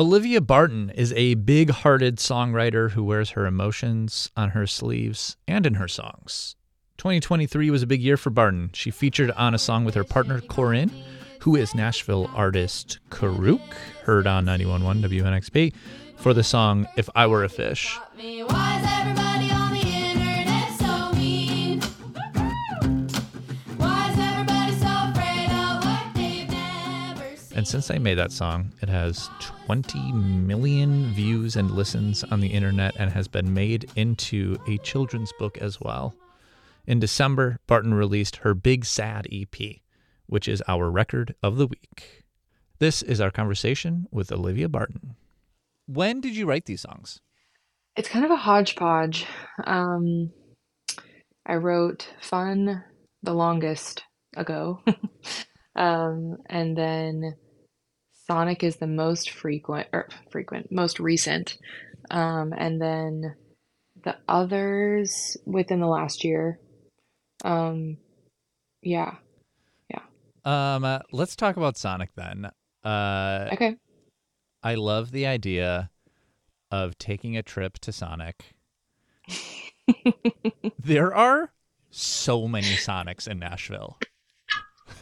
Olivia Barton is a big hearted songwriter who wears her emotions on her sleeves and in her songs. 2023 was a big year for Barton. She featured on a song with her partner Corin, who is Nashville artist Corook, heard on 91.1 WNXP, for the song If I Were a Fish. And since I made that song, it has 20 million views and listens on the internet and has been made into a children's book as well. In December, Barton released her Big Sad EP, which is our record of the week. This is our conversation with Olivia Barton. When did you write these songs? It's kind of a hodgepodge. Um, I wrote Fun the longest ago. um, and then Sonic is the most frequent or frequent, most recent. Um, and then the others within the last year. Um, yeah. Yeah. Um, uh, let's talk about Sonic then. Uh, Okay. I love the idea of taking a trip to Sonic. there are so many Sonics in Nashville.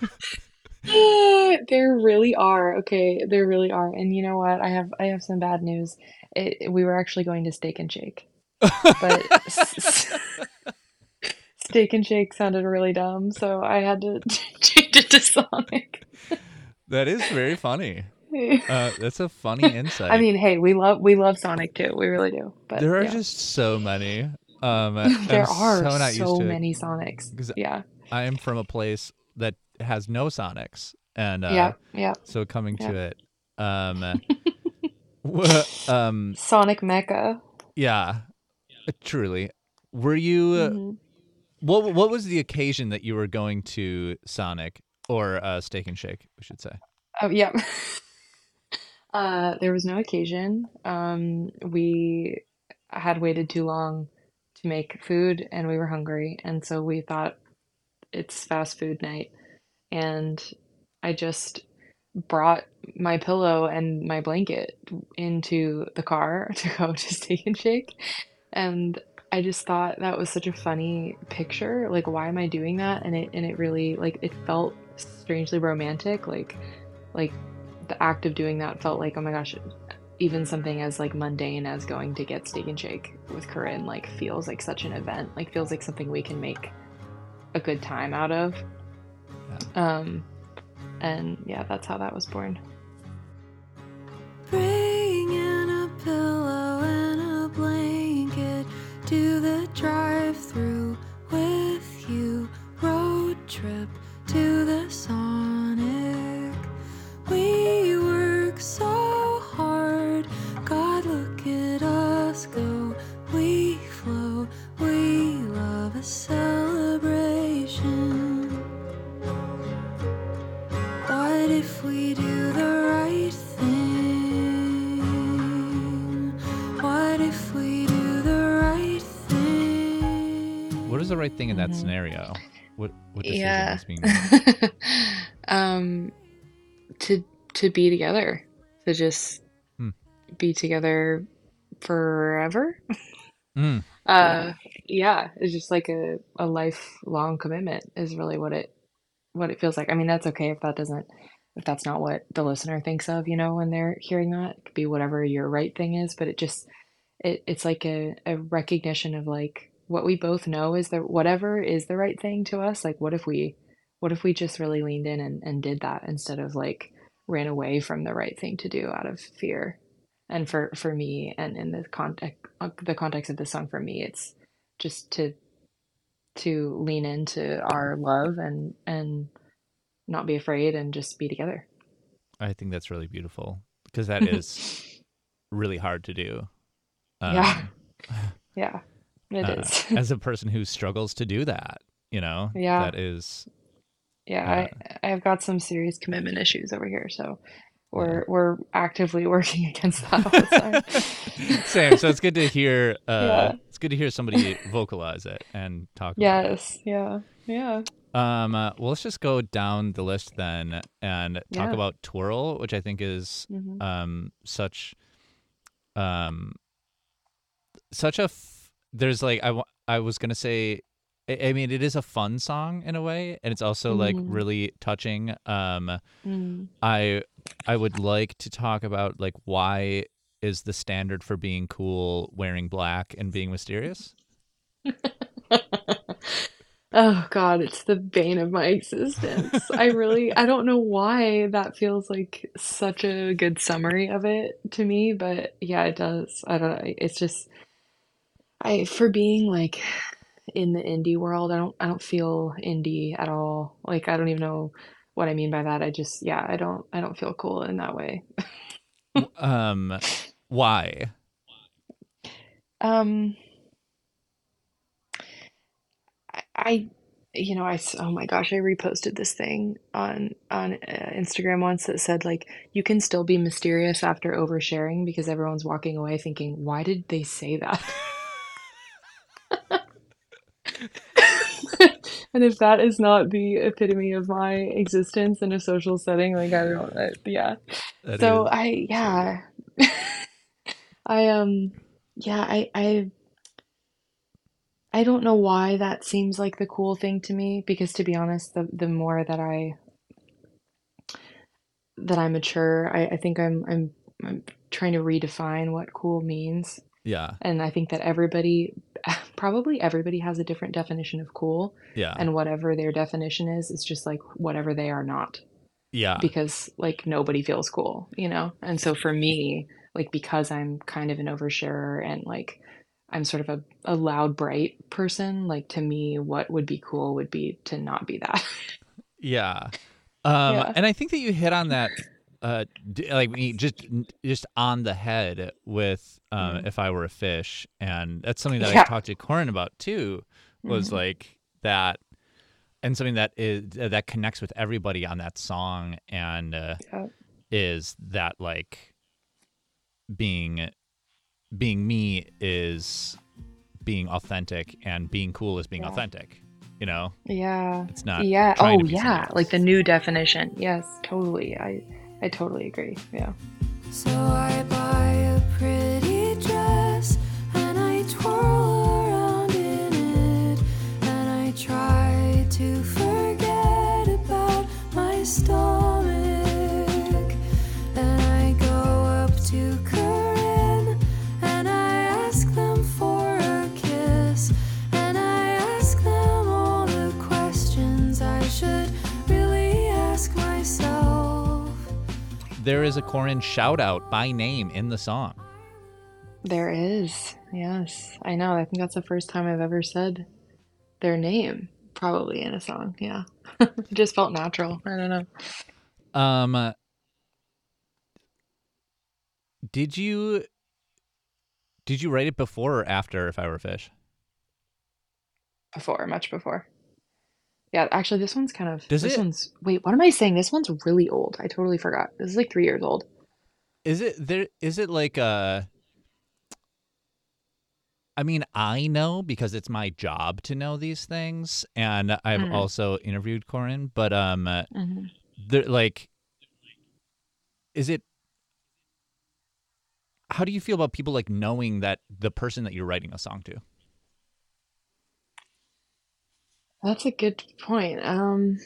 there really are. Okay, there really are. And you know what? I have I have some bad news. It, we were actually going to Steak and Shake, but s- s- Steak and Shake sounded really dumb, so I had to change it to Sonic. That is very funny. Uh, that's a funny insight. I mean, hey, we love we love Sonic too. We really do. But there are yeah. just so many. Um, there I'm are so, so many Sonics. Yeah, I am from a place that has no Sonics, and uh, yeah, yeah. so coming to it, um, wha- um, Sonic Mecca. yeah, truly. Were you? uh, Mhm. What What was the occasion that you were going to Sonic or uh, Steak and Shake? We should say. Oh, yeah. uh, there was no occasion. Um, we had waited too long to make food and we were hungry. And so we thought it's fast food night. And I just brought my pillow and my blanket into the car to go to Steak and Shake. And I just thought that was such a funny picture. Like, why am I doing that? And it and it really like it felt strangely romantic. Like, like the act of doing that felt like, oh my gosh, even something as like mundane as going to get Steak and Shake with Corin like feels like such an event. Like feels like something we can make a good time out of. Um, and yeah, that's how that was born. Bringing a pillow and a blanket to the drive-through with you. Road trip thing? What is the right in that Mhm. scenario? What What decision Yeah. is being made? um, to to be together, to just Hmm. be together forever. Mm, Uh, yeah, it's just like a, a lifelong commitment is really what it what it feels like. I mean, that's okay if that doesn't if that's not what the listener thinks of, you know, when they're hearing that. It could be whatever your right thing is, but it just it it's like a, a recognition of like what we both know is that whatever is the right thing to us, like what if we what if we just really leaned in and, and did that instead of like ran away from the right thing to do out of fear and for for me and in the context the context of this song for me it's just to to lean into our love and and not be afraid and just be together I think that's really beautiful because that is really hard to do. Yeah. Um, yeah it uh, is. as a person who struggles to do that, you know, Yeah. that is yeah i i've got some serious commitment issues over here so we're we're actively working against that all the time Same. So it's good to hear. Uh, Yeah. It's good to hear somebody vocalize it and talk. About yes yeah yeah Um, uh, well, let's just go down the list then and talk Yeah. about Twirl, which I think is Mhm. um such um such a f- there's like I I was gonna say I I mean it is a fun song in a way and it's also like Mhm. really touching um Mm. I I would like to talk about like why is the standard for being cool wearing black and being mysterious Oh God, it's the bane of my existence. I really, I don't know why that feels like such a good summary of it to me, but yeah, it does. I don't know. It's just, I, for being like in the indie world, I don't, I don't feel indie at all. Like, I don't even know what I mean by that. I just, yeah, I don't, I don't feel cool in that way. um why Um, I, I, you know, I oh my gosh, I reposted this thing on on uh, Instagram once that said like you can still be mysterious after oversharing because everyone's walking away thinking, why did they say that? And if that is not the epitome of my existence in a social setting, like I don't, uh, yeah. That So is- I, yeah, I um, yeah, I I I don't know why that seems like the cool thing to me because to be honest, the the more that I that I mature, I, I think I'm I'm I'm trying to redefine what cool means. Yeah And I think that everybody, probably everybody has a different definition of cool, yeah and whatever their definition is, is just like whatever they are not yeah because like nobody feels cool, you know? And so for me, like because I'm kind of an oversharer and like I'm sort of a, a loud, bright person, like to me, what would be cool would be to not be that. Yeah. Um Yeah. and I think that you hit on that uh like just just on the head with um Mhm. if I were a fish and that's something that I talked to Corin about too was Mhm. like that and something that is that connects with everybody on that song and uh, Yeah. is that like being being me is being authentic and being cool is being Yeah. authentic you know Yeah. it's not Yeah. Oh, to be somebody yeah. Like the new definition. Yes, totally. I I totally agree. Yeah. So I buy there is a Corin shout out by name in the song. There is. Yes. I know. I think that's the first time I've ever said their name, probably in a song. Yeah. it just felt natural. I don't know. Um, uh, did you did you write it before or after If I Were a Fish? Before, much before. Yeah, actually, this one's kind of. Does this it- one's. Wait, what am I saying? This one's really old. I totally forgot. This is like three years old. Is it there? Is it like a? I mean, I know because it's my job to know these things, and I've Mhm. also interviewed Corin. But um, uh, hmm there like, is it? How do you feel about people like knowing that the person that you're writing a song to? That's a good point. Um,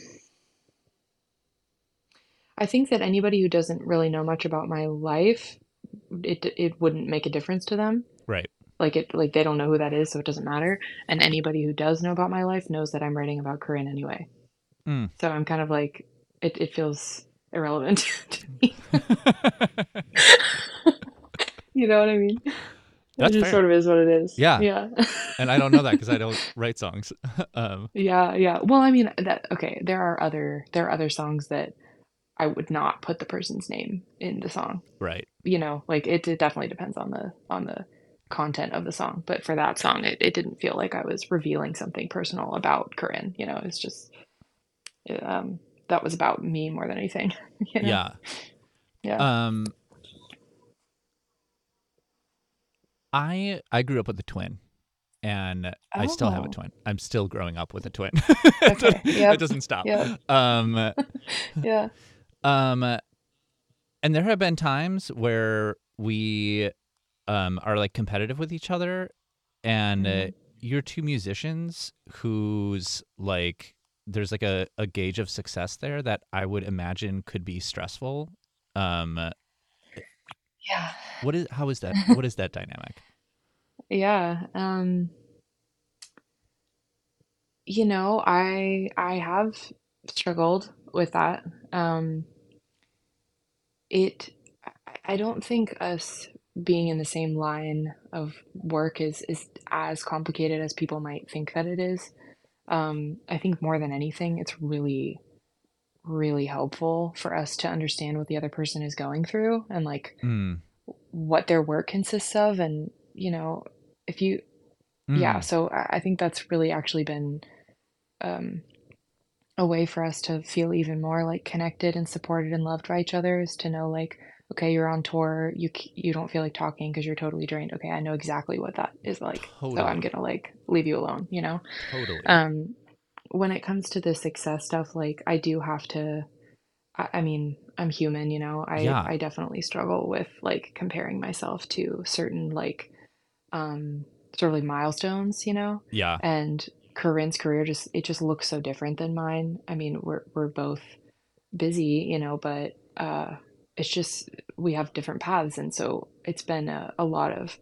I think that anybody who doesn't really know much about my life, it it wouldn't make a difference to them. Right. Like it, like they don't know who that is, so it doesn't matter. And anybody who does know about my life knows that I'm writing about Corin anyway. Mm. So I'm kind of like, it, it feels irrelevant to me. You know what I mean? That's it just fair. sort of is what it is. Yeah. Yeah. and I don't know that because I don't write songs. um, Yeah, yeah. Well, I mean that okay, there are other there are other songs that I would not put the person's name in the song. right. You know, like it, it definitely depends on the on the content of the song. But for that song it, it didn't feel like I was revealing something personal about Corin. You know, it's just um that was about me more than anything. you know? Yeah. Yeah. Um, I I grew up with a twin, and I still have a Oh. twin. I'm still growing up with a twin. Okay, it yep, doesn't stop. yep. Um, Yeah. um, and there have been times where we um are like competitive with each other, and uh, Mhm. you're two musicians who's like there's like a, a gauge of success there that I would imagine could be stressful. Um, Yeah. what is how is that? What is that dynamic? Yeah. Um you know, I I have struggled with that. Um it I- don't think us being in the same line of work is is as complicated as people might think that it is. Um I think more than anything it's really really helpful for us to understand what the other person is going through and like Mm, what their work consists of. And you know if you yeah mm, so i think that's really actually been um, a way for us to feel even more like connected and supported and loved by each other is to know like okay you're on tour. You you don't feel like talking because you're totally drained. Okay i know exactly what that is like. So i'm gonna like leave you alone you know? Totally. um when it comes to the success stuff like i do have to I, mean i'm human you know? I Yeah, i definitely struggle with like comparing myself to certain like um sort of like milestones you know? Yeah, and Corin's career just it just looks so different than mine. I mean we're we're both busy you know but uh it's just we have different paths. And so it's been a, a lot of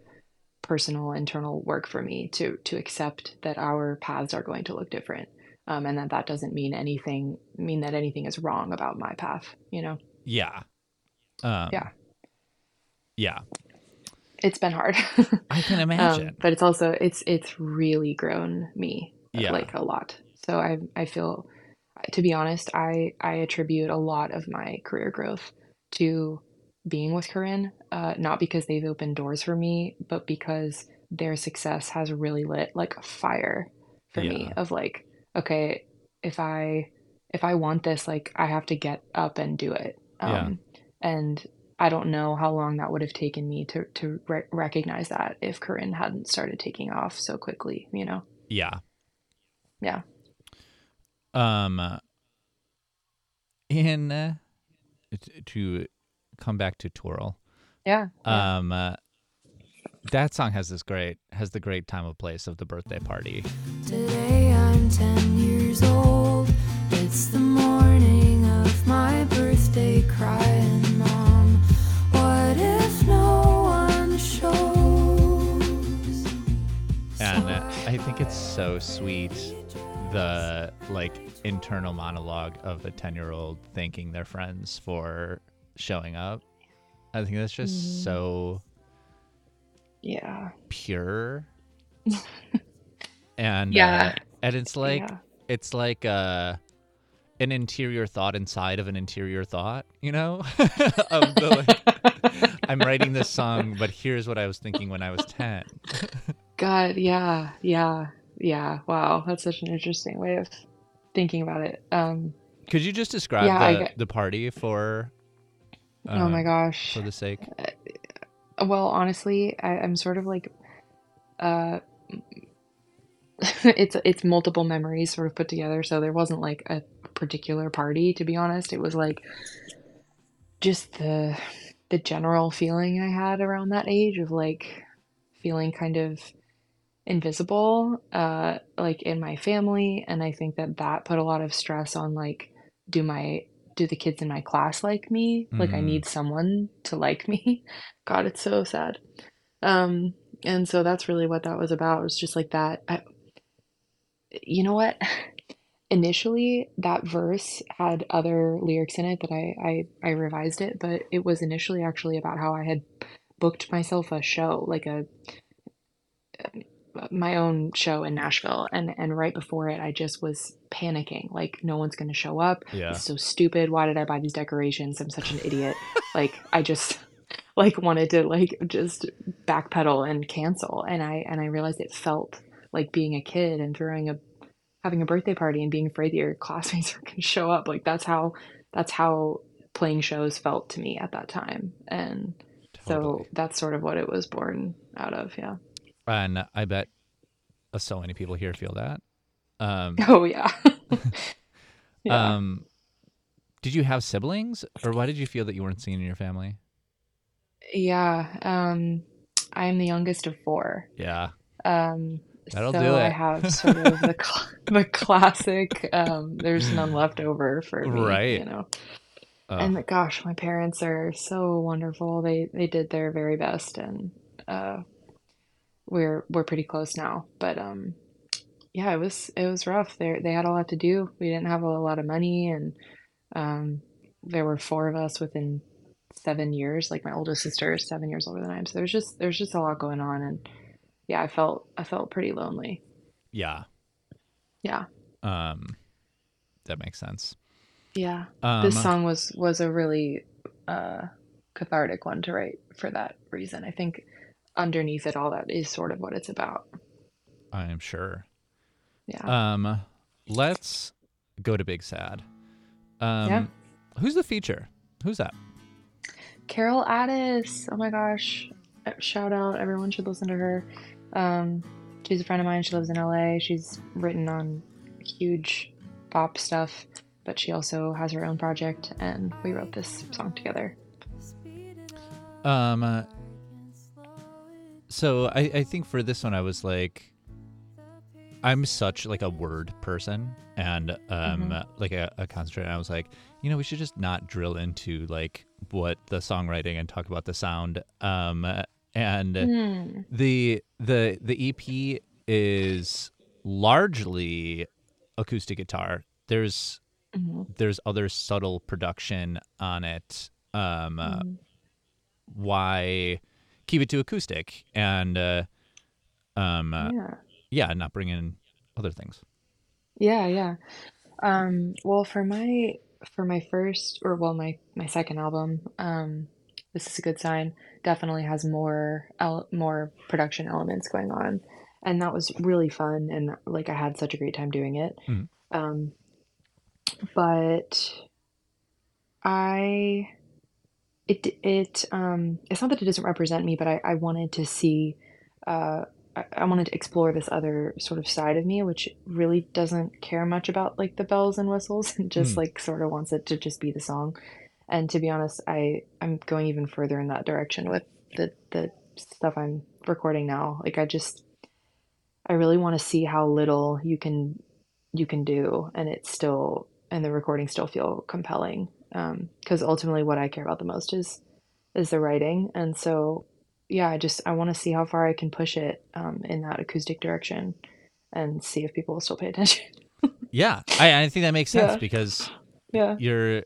personal internal work for me to to accept that our paths are going to look different um, and that that doesn't mean anything mean that anything is wrong about my path you know? Yeah, yeah um, yeah. it's been hard. I can um, imagine. but it's also it's it's really grown me Yeah, like a lot. So i i feel to be honest i i attribute a lot of my career growth to being with Corin uh, not because they've opened doors for me but because their success has really lit like a fire for me of like okay if i if i want this like i have to get up and do it. Yeah, um and i don't know how long that would have taken me to to re- recognize that if Corin hadn't started taking off so quickly you know? Yeah. yeah. Um, in uh, to come back to Twirl, yeah yeah. Um, uh, that song has this great has the great time of place of the birthday party. Today I'm 10 so sweet the like internal monologue of a 10 year old thanking their friends for showing up. I think that's just Mhm. so yeah pure. and uh, yeah and it's like yeah it's like uh an interior thought inside of an interior thought, you know? of the like I'm writing this song, but here's what I was thinking when I was 10. god yeah yeah yeah wow that's such an interesting way of thinking about it um Could you just describe yeah the get the party for oh my um gosh for the sake? Uh, well honestly I, i'm sort of like uh it's it's multiple memories sort of put together so there wasn't like a particular party to be honest it was like just the the general feeling i had around that age of like feeling kind of invisible uh like in my family and i think that that put a lot of stress on like do my do the kids in my class like me? Like i Mm, need someone to like me? God it's so sad. Um and so that's really what that was about it was just like that I, you know what? Initially that verse had other lyrics in it that I, I I revised it, but it was initially actually about how I had booked myself a show, like a my own show in Nashville, and and right before it, I just was panicking, like no one's gonna show up. yeah. It's so stupid. Why did I buy these decorations? I'm such an idiot. like I just like wanted to like just backpedal and cancel, and I and I realized it felt like being a kid and throwing a having a birthday party and being afraid that your classmates are going to show up like that's how that's how playing shows felt to me at that time and so that's sort of what it was born out of yeah And I bet so many people here feel that. Um, Oh yeah. yeah. um, did you have siblings, or why did you feel that you weren't seen in your family? yeah. Um, I'm the youngest of four. Yeah, Um, That'll so do I have sort of the cl- the classic. Um, there's none left over for me, Right. You know. And gosh, my parents are so wonderful. They they did their very best, and uh, we're we're pretty close now. But um, yeah, it was it was rough. They they had a lot to do. We didn't have a lot of money, and um, there were four of us within seven years. Like my oldest sister is seven years older than I am. So there's just there's just a lot going on, and yeah, I felt I felt pretty lonely. yeah. Yeah, Um, that makes sense. yeah. Um, this song was was a really uh, cathartic one to write for that reason. I think underneath it all, that is sort of what it's about. I am sure. Yeah. Um, let's go to Big Sad. Um, Yeah. who's the feature? Who's that? Carol Ades. Oh my gosh. Uh, Shout out. Everyone should listen to her. Um, she's a friend of mine. She lives in LA. She's written on huge pop stuff, but she also has her own project, and we wrote this song together. Um, so I, I think for this one I was like, I'm such like a word person and um Mhm. like a, a concentrator. I was like, you know, we should just not drill into like what the songwriting and talk about the sound. Um, and Hmm. the the the EP is largely acoustic guitar. There's Mhm. there's other subtle production on it. Um, Mhm. why keep it to acoustic and uh, um, uh, Yeah. yeah, not bring in other things. Yeah, yeah. Um, well, for my for my first or well, my my second album, um, this is a good sign. Definitely has more el more production elements going on, and that was really fun. And like I had such a great time doing it. Mhm. Um, but I it it um it's not that it doesn't represent me, but I I wanted to see uh I, I wanted to explore this other sort of side of me, which really doesn't care much about like the bells and whistles and just Hmm. like sort of wants it to just be the song. And to be honest, I I'm going even further in that direction with the the stuff I'm recording now. Like I just I really want to see how little you can you can do and it's still and the recordings still feel compelling. Um, because ultimately what I care about the most is is the writing. And so yeah, I just I want to see how far I can push it um, in that acoustic direction and see if people will still pay attention. Yeah, I, I think that makes sense Yeah. because yeah. you're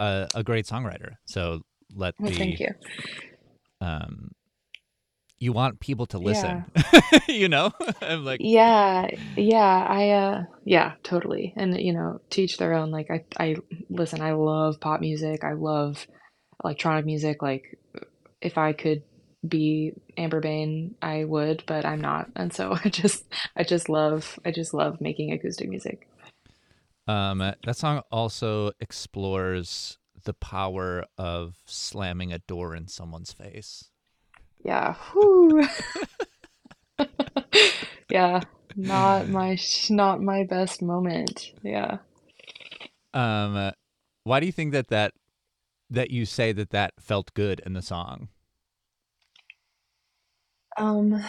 a, a great songwriter. So let Well, the thank you. um, you want people to listen. you know, I'm like, Yeah, yeah, I uh yeah, totally. And you know, teach their own. Like I I listen, I love pop music. I love electronic music. Like if I could be Amber Bain, I would, but I'm not. And so I just I just love I just love making acoustic music. um, that song also explores the power of slamming a door in someone's face. Yeah. Yeah. Not my not my best moment. Yeah. Um, why do you think that that that you say that that felt good in the song? Um,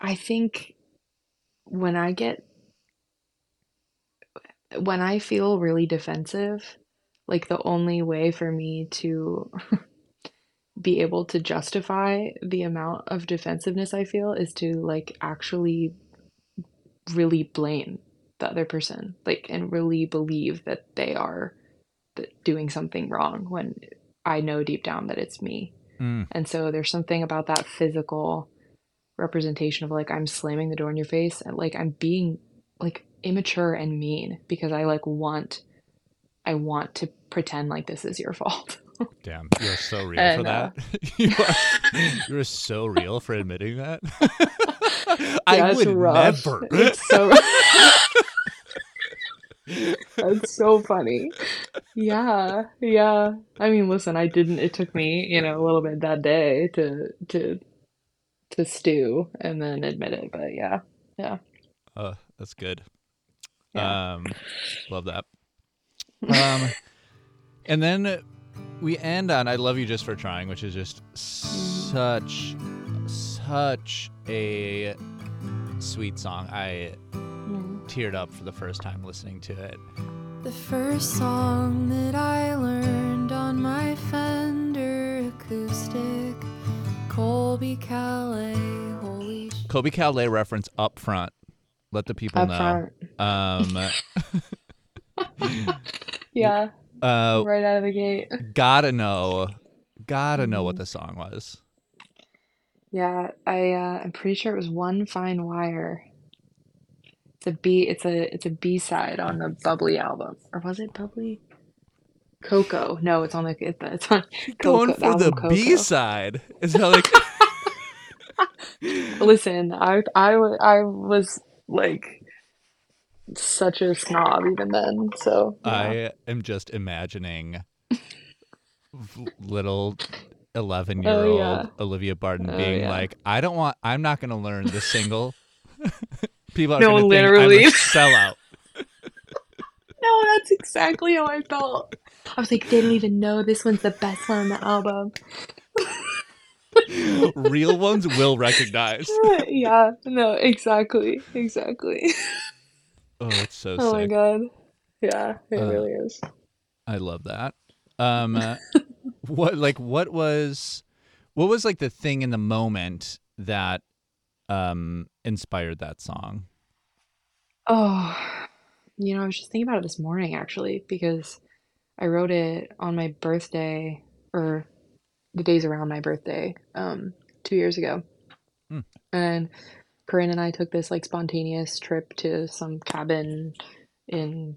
I think when I get when I feel really defensive, like the only way for me to be able to justify the amount of defensiveness I feel is to like actually really blame the other person, like and really believe that they are doing something wrong when I know deep down that it's me. Mm, And so there's something about that physical representation of like I'm slamming the door in your face and like I'm being like immature and mean because I like want I want to pretend like this is your fault. damn, you're so real And, for uh, that. you are, you're so real for admitting that. Yeah, I would rough. never. It's so That's so funny. Yeah, yeah. I mean, listen, I didn't it took me, you know, a little bit that day to to to stew and then admit it. But yeah, yeah, Uh, that's good. yeah. Um, love that. Um, and then we end on "I Love You Just for Trying," which is just such, such a sweet song. I Mm. teared up for the first time listening to it. The first song that I learned on my Fender acoustic, Colbie Caillat, holy sh- Colbie Caillat reference up front. Let the people Up know. front, Um, yeah, uh, right out of the gate. gotta know, gotta know what the song was. Yeah, I uh, I'm pretty sure it was one fine wire. It's a B. It's a it's a B side on the Bubbly album, or was it Bubbly? Coco. No, it's on the it- it's on Going for the album B side. Is that like? Listen, I I I was like such a snob even then. So yeah. I am just imagining little 11 year old yeah. Olivia Barton Oh, being yeah. like, I don't want, I'm not going to learn the single. People are No, going to think literally. I'm a sellout. no, that's exactly how I felt. I was like, they don't even know this one's the best one on the album. Real ones will recognize. yeah, no, exactly, exactly. Oh, it's so Oh my god. Yeah, it Uh, really is. I love that. Um, uh, what like what was what was like the thing in the moment that um inspired that song? Oh, you know, I was just thinking about it this morning actually because I wrote it on my birthday or the days around my birthday, um, two years ago. Hmm. And Corin and I took this like spontaneous trip to some cabin in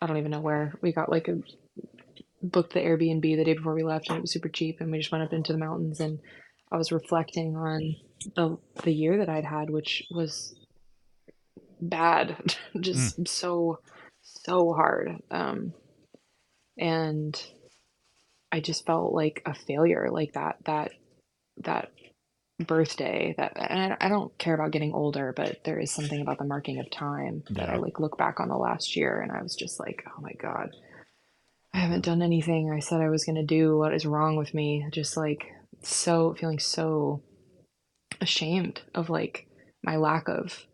I don't even know where. We got like a booked the Airbnb the day before we left and it was super cheap and we just went up into the mountains and I was reflecting on the the year that I'd had, which was bad, just so so hard. Um, and I just felt like a failure, like that that that birthday. That and I, I don't care about getting older, but there is something about the marking of time that I like look back on the last year, and I was just like, oh my god. I haven't done anything I said I was going to do. What is wrong with me? Just like so feeling so ashamed of like my lack of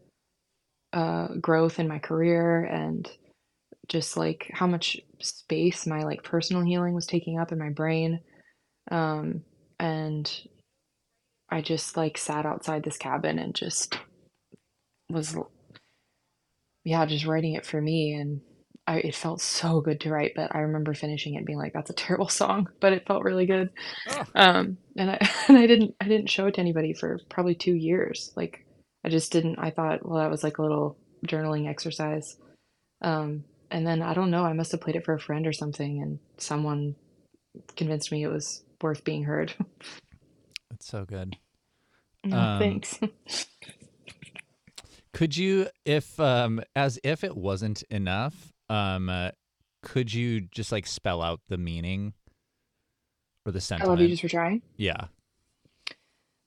uh, growth in my career and just like how much space my like personal healing was taking up in my brain. Um, and I just like sat outside this cabin and just was, yeah, just writing it for me. And I, it felt so good to write, but I remember finishing it and being like, that's a terrible song, but it felt really good. Oh. Um, and I, and I didn't, I didn't show it to anybody for probably two years. Like I just didn't, I thought, well, that was like a little journaling exercise. Um, and then I don't know, I must have played it for a friend or something and someone convinced me it was worth being heard. It's so good. No, Um, thanks. Could you, if um, as if it wasn't enough, um, uh, could you just like spell out the meaning or the sentence? I love you just for trying. yeah.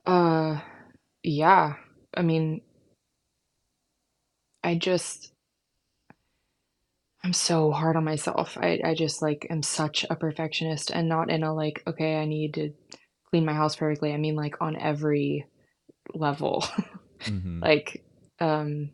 Uh, yeah. I mean, I just, I'm so hard on myself. I, I just like am such a perfectionist and not in a like, okay, I need to clean my house perfectly. I mean, like on every level. hmm like, um,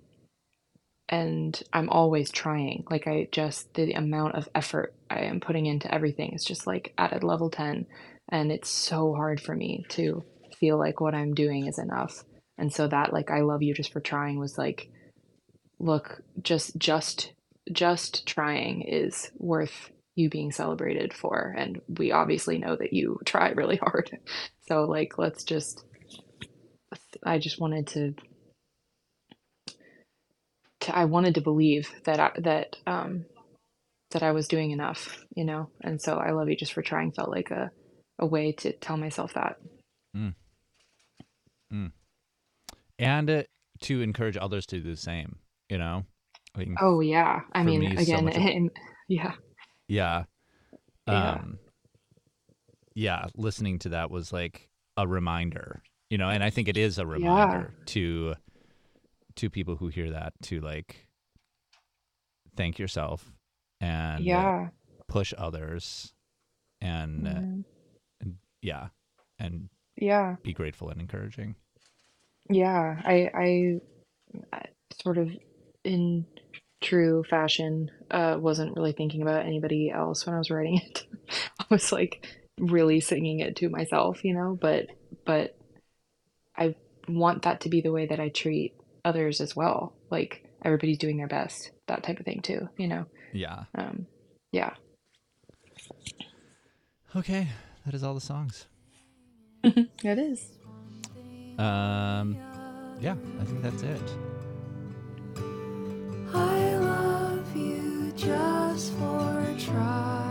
and I'm always trying. Like, I just, the amount of effort I am putting into everything is just like at a level 10. And it's so hard for me to feel like what I'm doing is enough. And so that, like, I love you just for trying was like, look, just, just, just trying is worth you being celebrated for. And we obviously know that you try really hard. So, like, let's just, I just wanted to to, I wanted to believe that I, that um that I was doing enough, you know. And so I love you just for trying felt like a a way to tell myself that. And uh, to encourage others to do the same, you know? I mean, Oh yeah. I mean, me, so again, and, yeah. Yeah. Yeah. Um, yeah, listening to that was like a reminder, you know, and I think it is a reminder to to people who hear that to like thank yourself and Yeah. push others and uh, Mhm. yeah, and Yeah. be grateful and encouraging. Yeah. I, I sort of in true fashion, uh, wasn't really thinking about anybody else when I was writing it. I was like really singing it to myself, you know, but, but I want that to be the way that I treat others as well. Like everybody's doing their best, that type of thing too, you know? Yeah. Um, yeah. Okay, that is all the songs. It is. Um, yeah, I think that's it. I love you just for trying.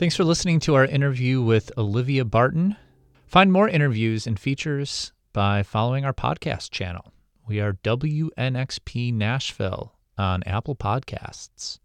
Thanks for listening to our interview with Olivia Barton. Find more interviews and features by following our podcast channel. We are WNXP Nashville on Apple Podcasts.